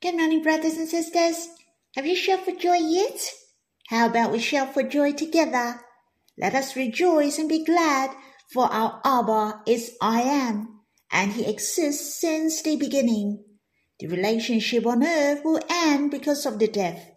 Good morning, brothers and sisters. Have you shouted for joy yet? How about we shout for joy together? Let us rejoice and be glad, for our Abba is I am, and he exists since the beginning. The relationship on earth will end because of the death,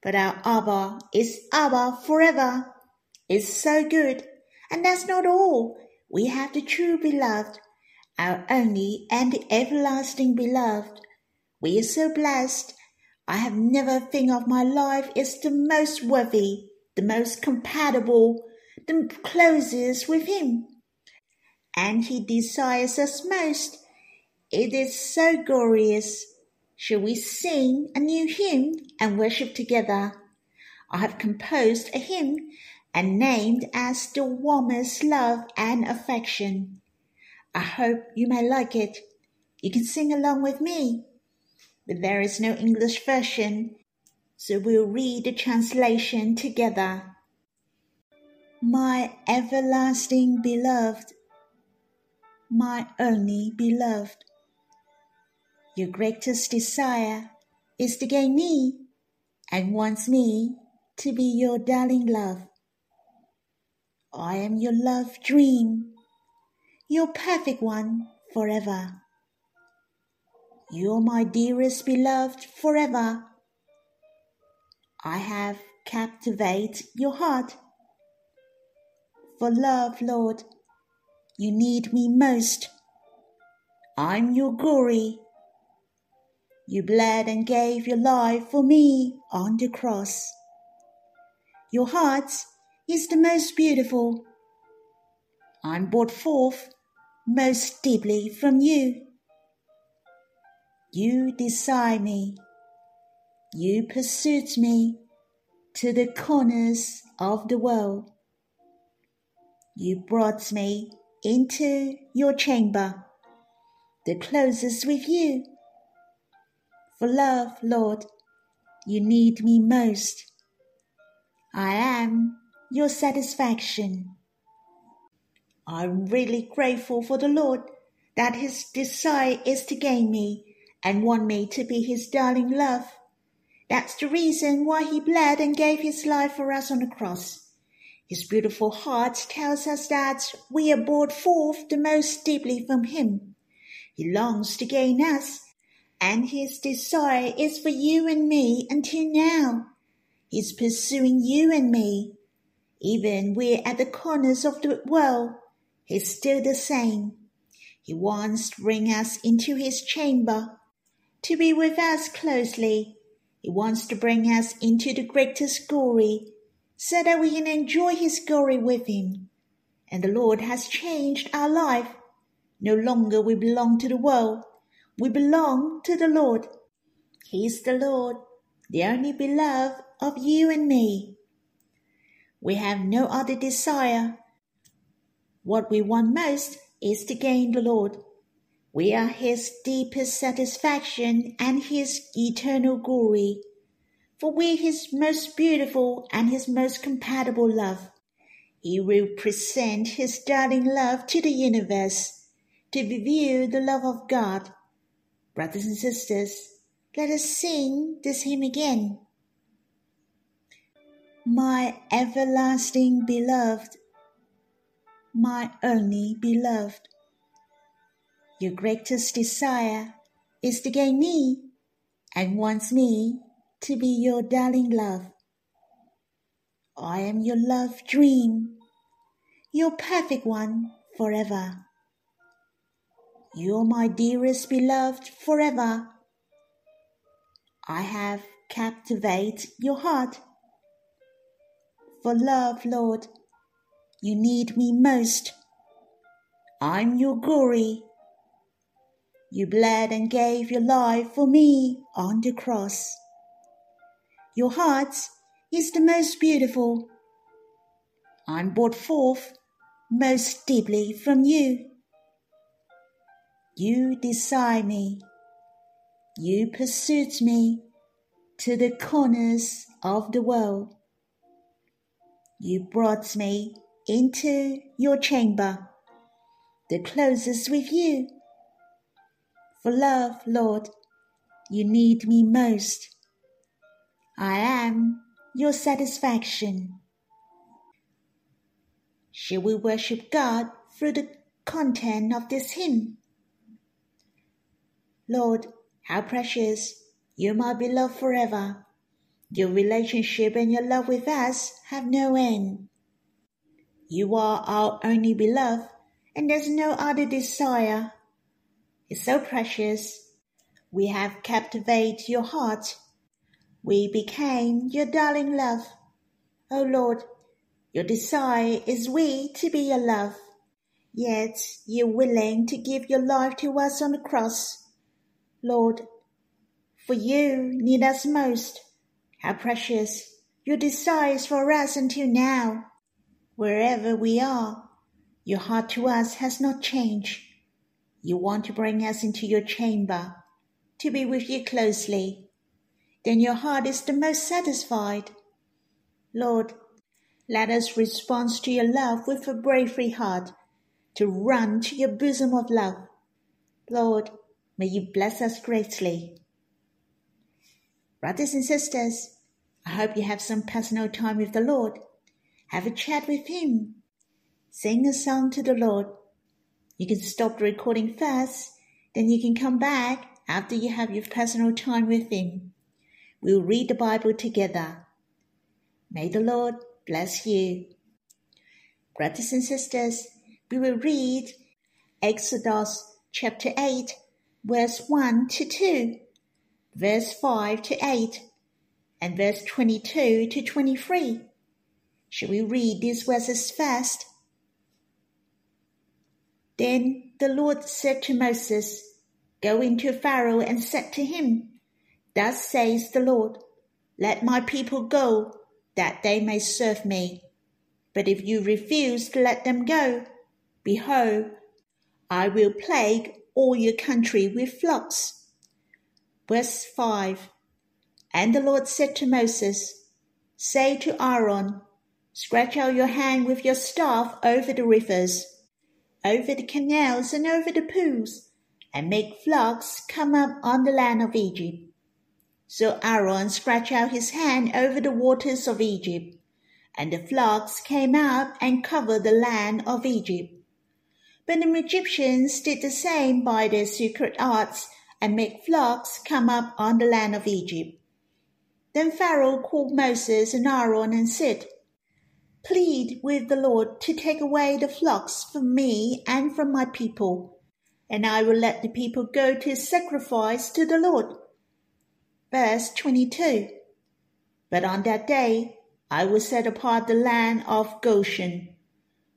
but our Abba is Abba forever. It's so good. And that's not all. We have the true beloved, our only and the everlasting beloved. We are so blessed. I have never a thing of my life as the most worthy, the most compatible, the closest with him. And he desires us most. It is so glorious. Shall we sing a new hymn and worship together? I have composed a hymn and named as the warmest love and affection. I hope you may like it. You can sing along with me. But there is no English version, so we'll read the translation together. My everlasting beloved, my only beloved, your greatest desire is to gain me and wants me to be your darling love. I am your love dream, your perfect one forever. You're my dearest beloved forever. I have captivated your heart. For love, Lord, you need me most. I'm your glory. You bled and gave your life for me on the cross. Your heart is the most beautiful. I'm brought forth most deeply from you. You desire me. You pursued me to the corners of the world. You brought me into your chamber, the closest with you. For love, Lord, you need me most. I am your satisfaction. I'm really grateful for the Lord that his desire is to gain me and want me to be his darling love. That's the reason why he bled and gave his life for us on the cross. His beautiful heart tells us that we are brought forth the most deeply from him. He longs to gain us, and his desire is for you and me until now. He's pursuing you and me even we're at the corners of the world, he's still the same. He wants to bring us into his chamber, to be with us closely. He wants to bring us into the greatest glory, so that we can enjoy his glory with him. And the Lord has changed our life. No longer we belong to the world, we belong to the Lord. He is the Lord, the only beloved of you and me. We have no other desire. What we want most is to gain the Lord. We are His deepest satisfaction and His eternal glory. For we His most beautiful and His most compatible love. He will present His darling love to the universe to reveal the love of God. Brothers and sisters, let us sing this hymn again my everlasting beloved, my only beloved. Your greatest desire is to gain me and wants me to be your darling love. I am your love dream, your perfect one forever. You're my dearest beloved forever. I have captivated your heart for love, Lord. You need me most. I'm your glory. You bled and gave your life for me on the cross. Your heart is the most beautiful. I'm brought forth most deeply from you. You desire me. You pursued me to the corners of the world. You brought me into your chamber, the closest with you. For love, Lord, you need me most. I am your satisfaction. Shall we worship God through the content of this hymn? Lord, how precious you my beloved forever. Your relationship and your love with us have no end. You are our only beloved, and there's no other desire. It's so precious. We have captivated your heart. We became your darling love. O oh Lord, your desire is we to be your love. Yet you're willing to give your life to us on the cross. Lord, for you need us most. How precious your desire is for us until now. Wherever we are, your heart to us has not changed. You want to bring us into your chamber, to be with you closely. Then your heart is the most satisfied. Lord, let us respond to your love with a bravery heart, to run to your bosom of love. Lord, may you bless us greatly. Brothers and sisters, I hope you have some personal time with the Lord. Have a chat with Him. Sing a song to the Lord. You can stop the recording first, then you can come back after you have your personal time with Him. We'll read the Bible together. May the Lord bless you. Brothers and sisters, we will read Exodus chapter 8, verse 1 to 2 verse 5 to 8, and verse 22 to 23. Shall we read these verses first? Then the Lord said to Moses, Go into Pharaoh and said to him, Thus says the Lord, Let my people go, that they may serve me. But if you refuse to let them go, behold, I will plague all your country with floods Verse 5 And the Lord said to Moses, Say to Aaron, Stretch out your hand with your staff over the rivers, over the canals, and over the pools, and make flocks come up on the land of Egypt. So Aaron stretched out his hand over the waters of Egypt, and the flocks came up and covered the land of Egypt. But the Egyptians did the same by their secret arts and make flocks come up on the land of Egypt. Then Pharaoh called Moses and Aaron and said, Plead with the Lord to take away the flocks from me and from my people, and I will let the people go to sacrifice to the Lord. Verse 22 But on that day I will set apart the land of Goshen,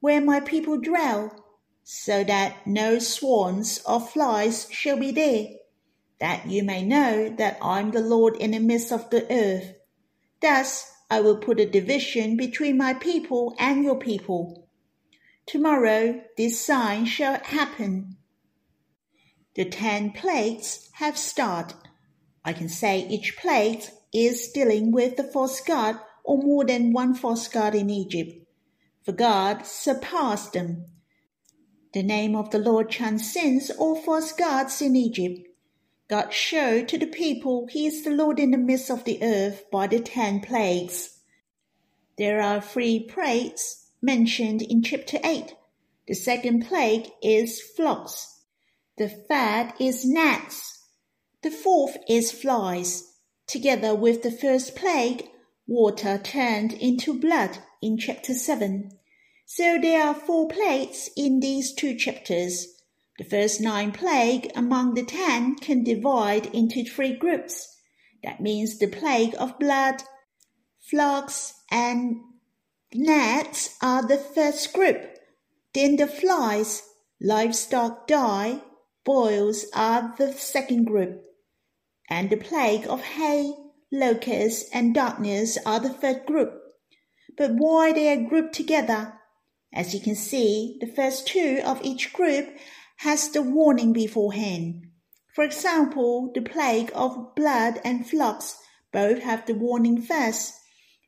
where my people dwell, so that no swarms or flies shall be there that you may know that I am the Lord in the midst of the earth. Thus I will put a division between my people and your people. Tomorrow this sign shall happen. The ten plagues have started. I can say each plague is dealing with the false god or more than one false god in Egypt, for God surpassed them. The name of the Lord transcends all false gods in Egypt. God showed to the people he is the Lord in the midst of the earth by the ten plagues. There are three plagues mentioned in chapter 8. The second plague is flocks. The third is gnats. The fourth is flies. Together with the first plague, water turned into blood in chapter 7. So there are four plagues in these two chapters. The first nine plague among the ten can divide into three groups. That means the plague of blood, frogs, and gnats are the first group. Then the flies, livestock die, boils are the second group. And the plague of hay, locusts, and darkness are the third group. But why they are grouped together? As you can see, the first two of each group has the warning beforehand. For example, the plague of blood and flux both have the warning first,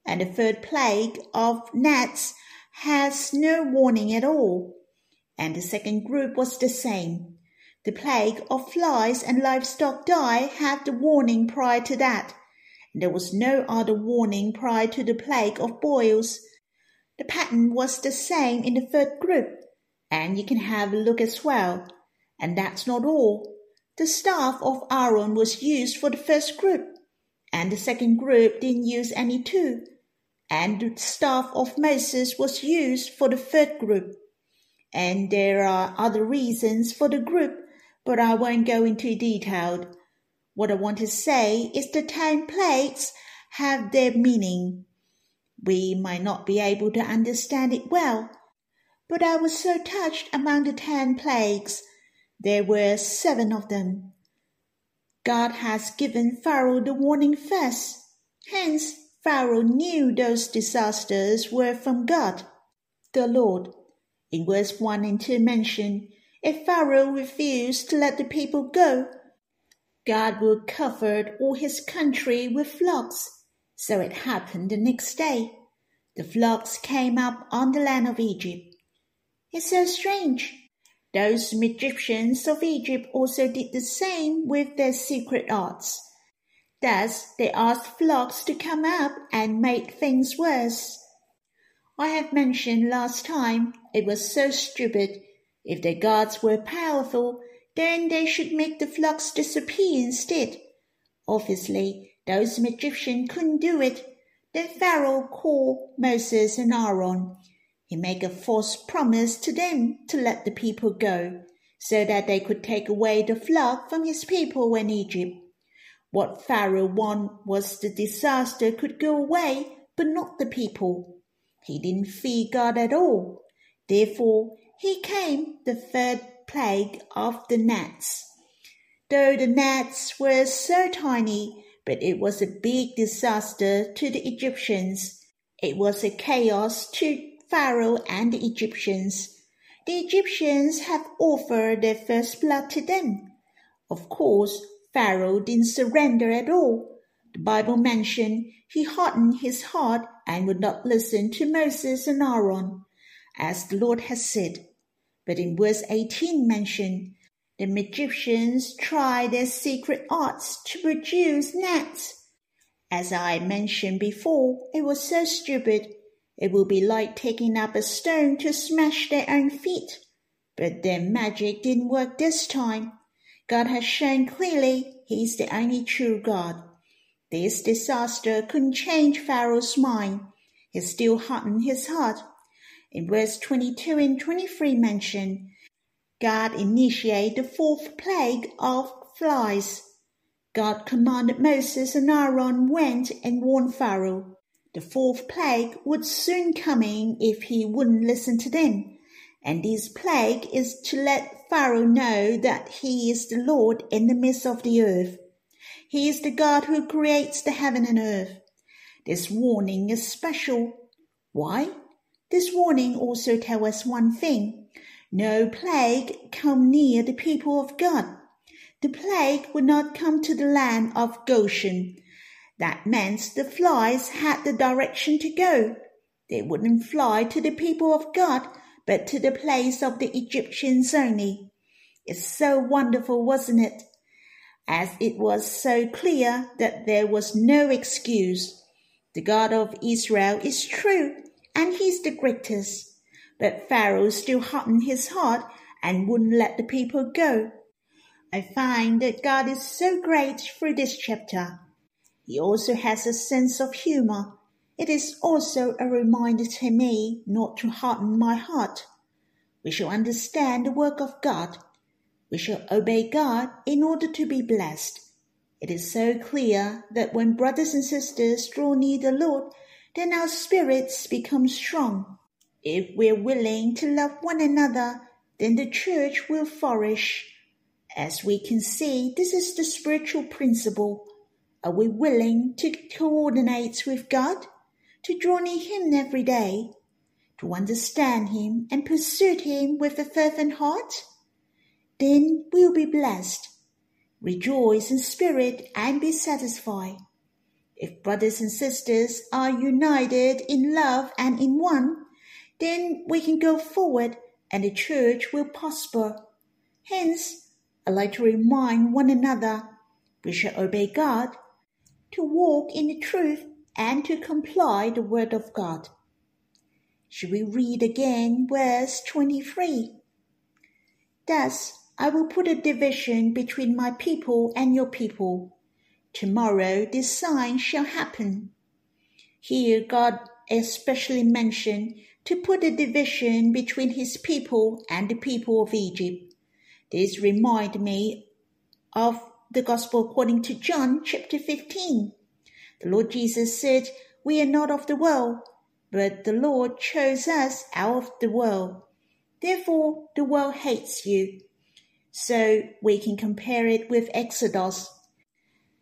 and the third plague of gnats has no warning at all. And the second group was the same. The plague of flies and livestock die had the warning prior to that. There was no other warning prior to the plague of boils. The pattern was the same in the third group, and you can have a look as well. And that's not all. The staff of Aaron was used for the first group, and the second group didn't use any too. And the staff of Moses was used for the third group. And there are other reasons for the group but I won't go into detail. What I want to say is the ten plagues have their meaning. We might not be able to understand it well, but I was so touched among the ten plagues. There were seven of them. God has given Pharaoh the warning first. Hence, Pharaoh knew those disasters were from God, the Lord. In verse 1 and 2 mention, if Pharaoh refused to let the people go, God would cover all his country with floods. So it happened the next day. The floods came up on the land of Egypt. It's so strange. Those Egyptians of Egypt also did the same with their secret arts. Thus, they asked flocks to come up and made things worse. I have mentioned last time it was so stupid if their gods were powerful, then they should make the flocks disappear instead. Obviously, those magicians couldn't do it. Then Pharaoh called Moses and Aaron. He made a false promise to them to let the people go, so that they could take away the flock from his people in Egypt. What Pharaoh wanted was the disaster could go away, but not the people. He didn't fear God at all. Therefore, he came the third plague of the gnats. Though the gnats were so tiny, but it was a big disaster to the Egyptians. It was a chaos to Pharaoh and the Egyptians. The Egyptians have offered their first blood to them. Of course, Pharaoh didn't surrender at all. The Bible mentioned he hardened his heart and would not listen to Moses and Aaron, as the Lord has said. But in verse 18 mentioned, the magicians tried their secret arts to produce gnats. As I mentioned before, it was so stupid. It would be like taking up a stone to smash their own feet. But their magic didn't work this time. God has shown clearly He is the only true God. This disaster couldn't change Pharaoh's mind. He still hardened his heart in verse 22 and 23 mention, God initiated the fourth plague of flies. God commanded Moses and Aaron went and warned Pharaoh. The fourth plague would soon come in if he wouldn't listen to them. And this plague is to let Pharaoh know that he is the Lord in the midst of the earth. He is the God who creates the heaven and earth. This warning is special. Why? This warning also tells us one thing. No plague come near the people of God. The plague would not come to the land of Goshen. That meant the flies had the direction to go. They wouldn't fly to the people of God, but to the place of the Egyptians only. It's so wonderful, wasn't it? As it was so clear that there was no excuse. The God of Israel is true and he's the greatest. But Pharaoh still hardened his heart and wouldn't let the people go. I find that God is so great through this chapter. He also has a sense of humor. It is also a reminder to me not to harden my heart. We shall understand the work of God. We shall obey God in order to be blessed. It is so clear that when brothers and sisters draw near the Lord, then our spirits become strong. If we're willing to love one another, then the church will flourish. As we can see, this is the spiritual principle. Are we willing to coordinate with God, to draw near Him every day, to understand Him and pursue Him with a fervent heart? Then we'll be blessed. Rejoice in spirit and be satisfied. If brothers and sisters are united in love and in one, then we can go forward and the church will prosper. Hence, I'd like to remind one another we shall obey God, to walk in the truth, and to comply the word of God. Should we read again verse 23? Thus I will put a division between my people and your people. Tomorrow this sign shall happen. Here God especially mentioned to put a division between his people and the people of Egypt. This reminds me of the Gospel according to John chapter 15. The Lord Jesus said, We are not of the world, but the Lord chose us out of the world. Therefore, the world hates you. So we can compare it with Exodus.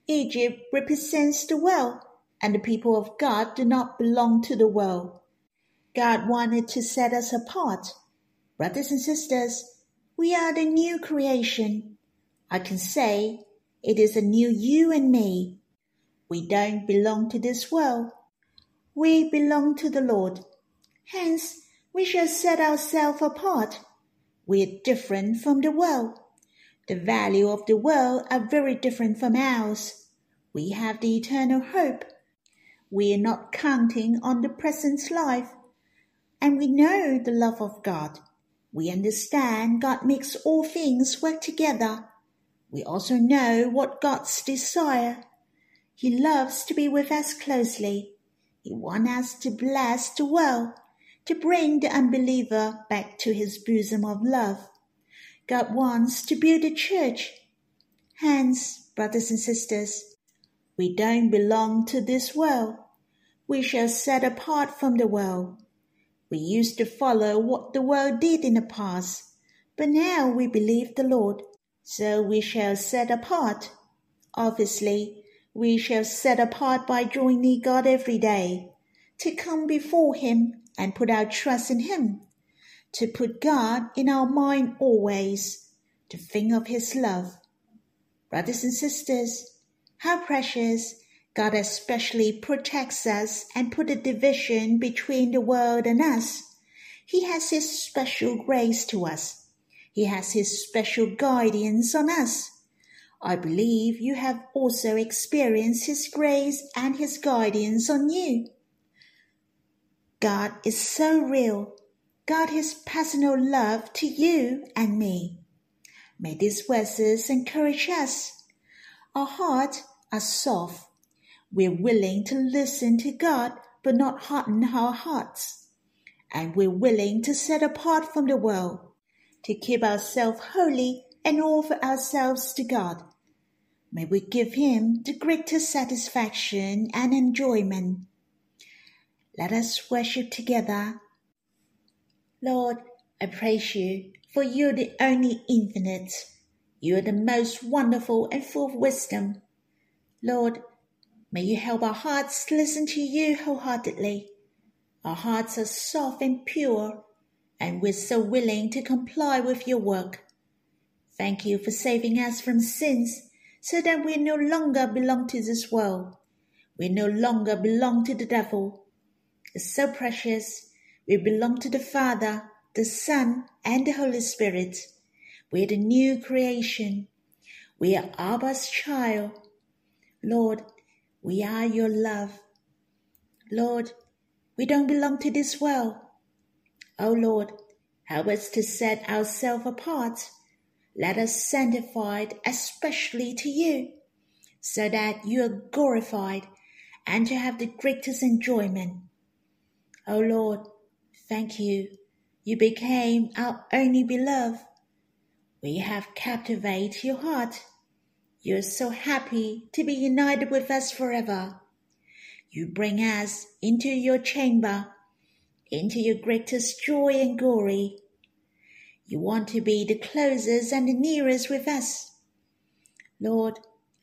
Egypt represents the world, and the people of God do not belong to the world. God wanted to set us apart. Brothers and sisters, we are the new creation. I can say it is a new you and me. We don't belong to this world. We belong to the Lord. Hence, we shall set ourselves apart. We are different from the world. The value of the world are very different from ours. We have the eternal hope. We are not counting on the present life and we know the love of God. We understand God makes all things work together. We also know what God's desire. He loves to be with us closely. He wants us to bless the world, to bring the unbeliever back to his bosom of love. God wants to build a church. Hence, brothers and sisters, we don't belong to this world. We shall set apart from the world. We used to follow what the world did in the past, but now we believe the Lord, so we shall set apart. Obviously, we shall set apart by joining God every day, to come before Him and put our trust in Him, to put God in our mind always, to think of His love. Brothers and sisters, how precious God especially protects us and put a division between the world and us. He has His special grace to us. He has His special guidance on us. I believe you have also experienced His grace and His guidance on you. God is so real. God has personal love to you and me. May these verses encourage us. Our hearts are soft we're willing to listen to God, but not harden our hearts. And we're willing to set apart from the world, to keep ourselves holy and offer ourselves to God. May we give Him the greatest satisfaction and enjoyment. Let us worship together. Lord, I praise you, for you're the only infinite. You are the most wonderful and full of wisdom. Lord, May you help our hearts to listen to you wholeheartedly. Our hearts are soft and pure, and we're so willing to comply with your work. Thank you for saving us from sins so that we no longer belong to this world. We no longer belong to the devil. It's so precious. We belong to the Father, the Son, and the Holy Spirit. We're the new creation. We are Abba's child. Lord, we are your love. Lord, we don't belong to this world. O Lord, help us to set ourselves apart. Let us sanctified especially to you, so that you are glorified and to have the greatest enjoyment. O Lord, thank you. You became our only beloved. We have captivated your heart you're so happy to be united with us forever. You bring us into your chamber, into your greatest joy and glory. You want to be the closest and the nearest with us. Lord,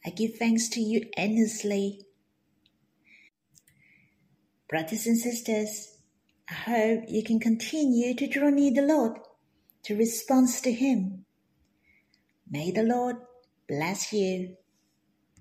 I give thanks to you endlessly. Brothers and sisters, I hope you can continue to draw near the Lord, to respond to Him. May the Lord Bless you.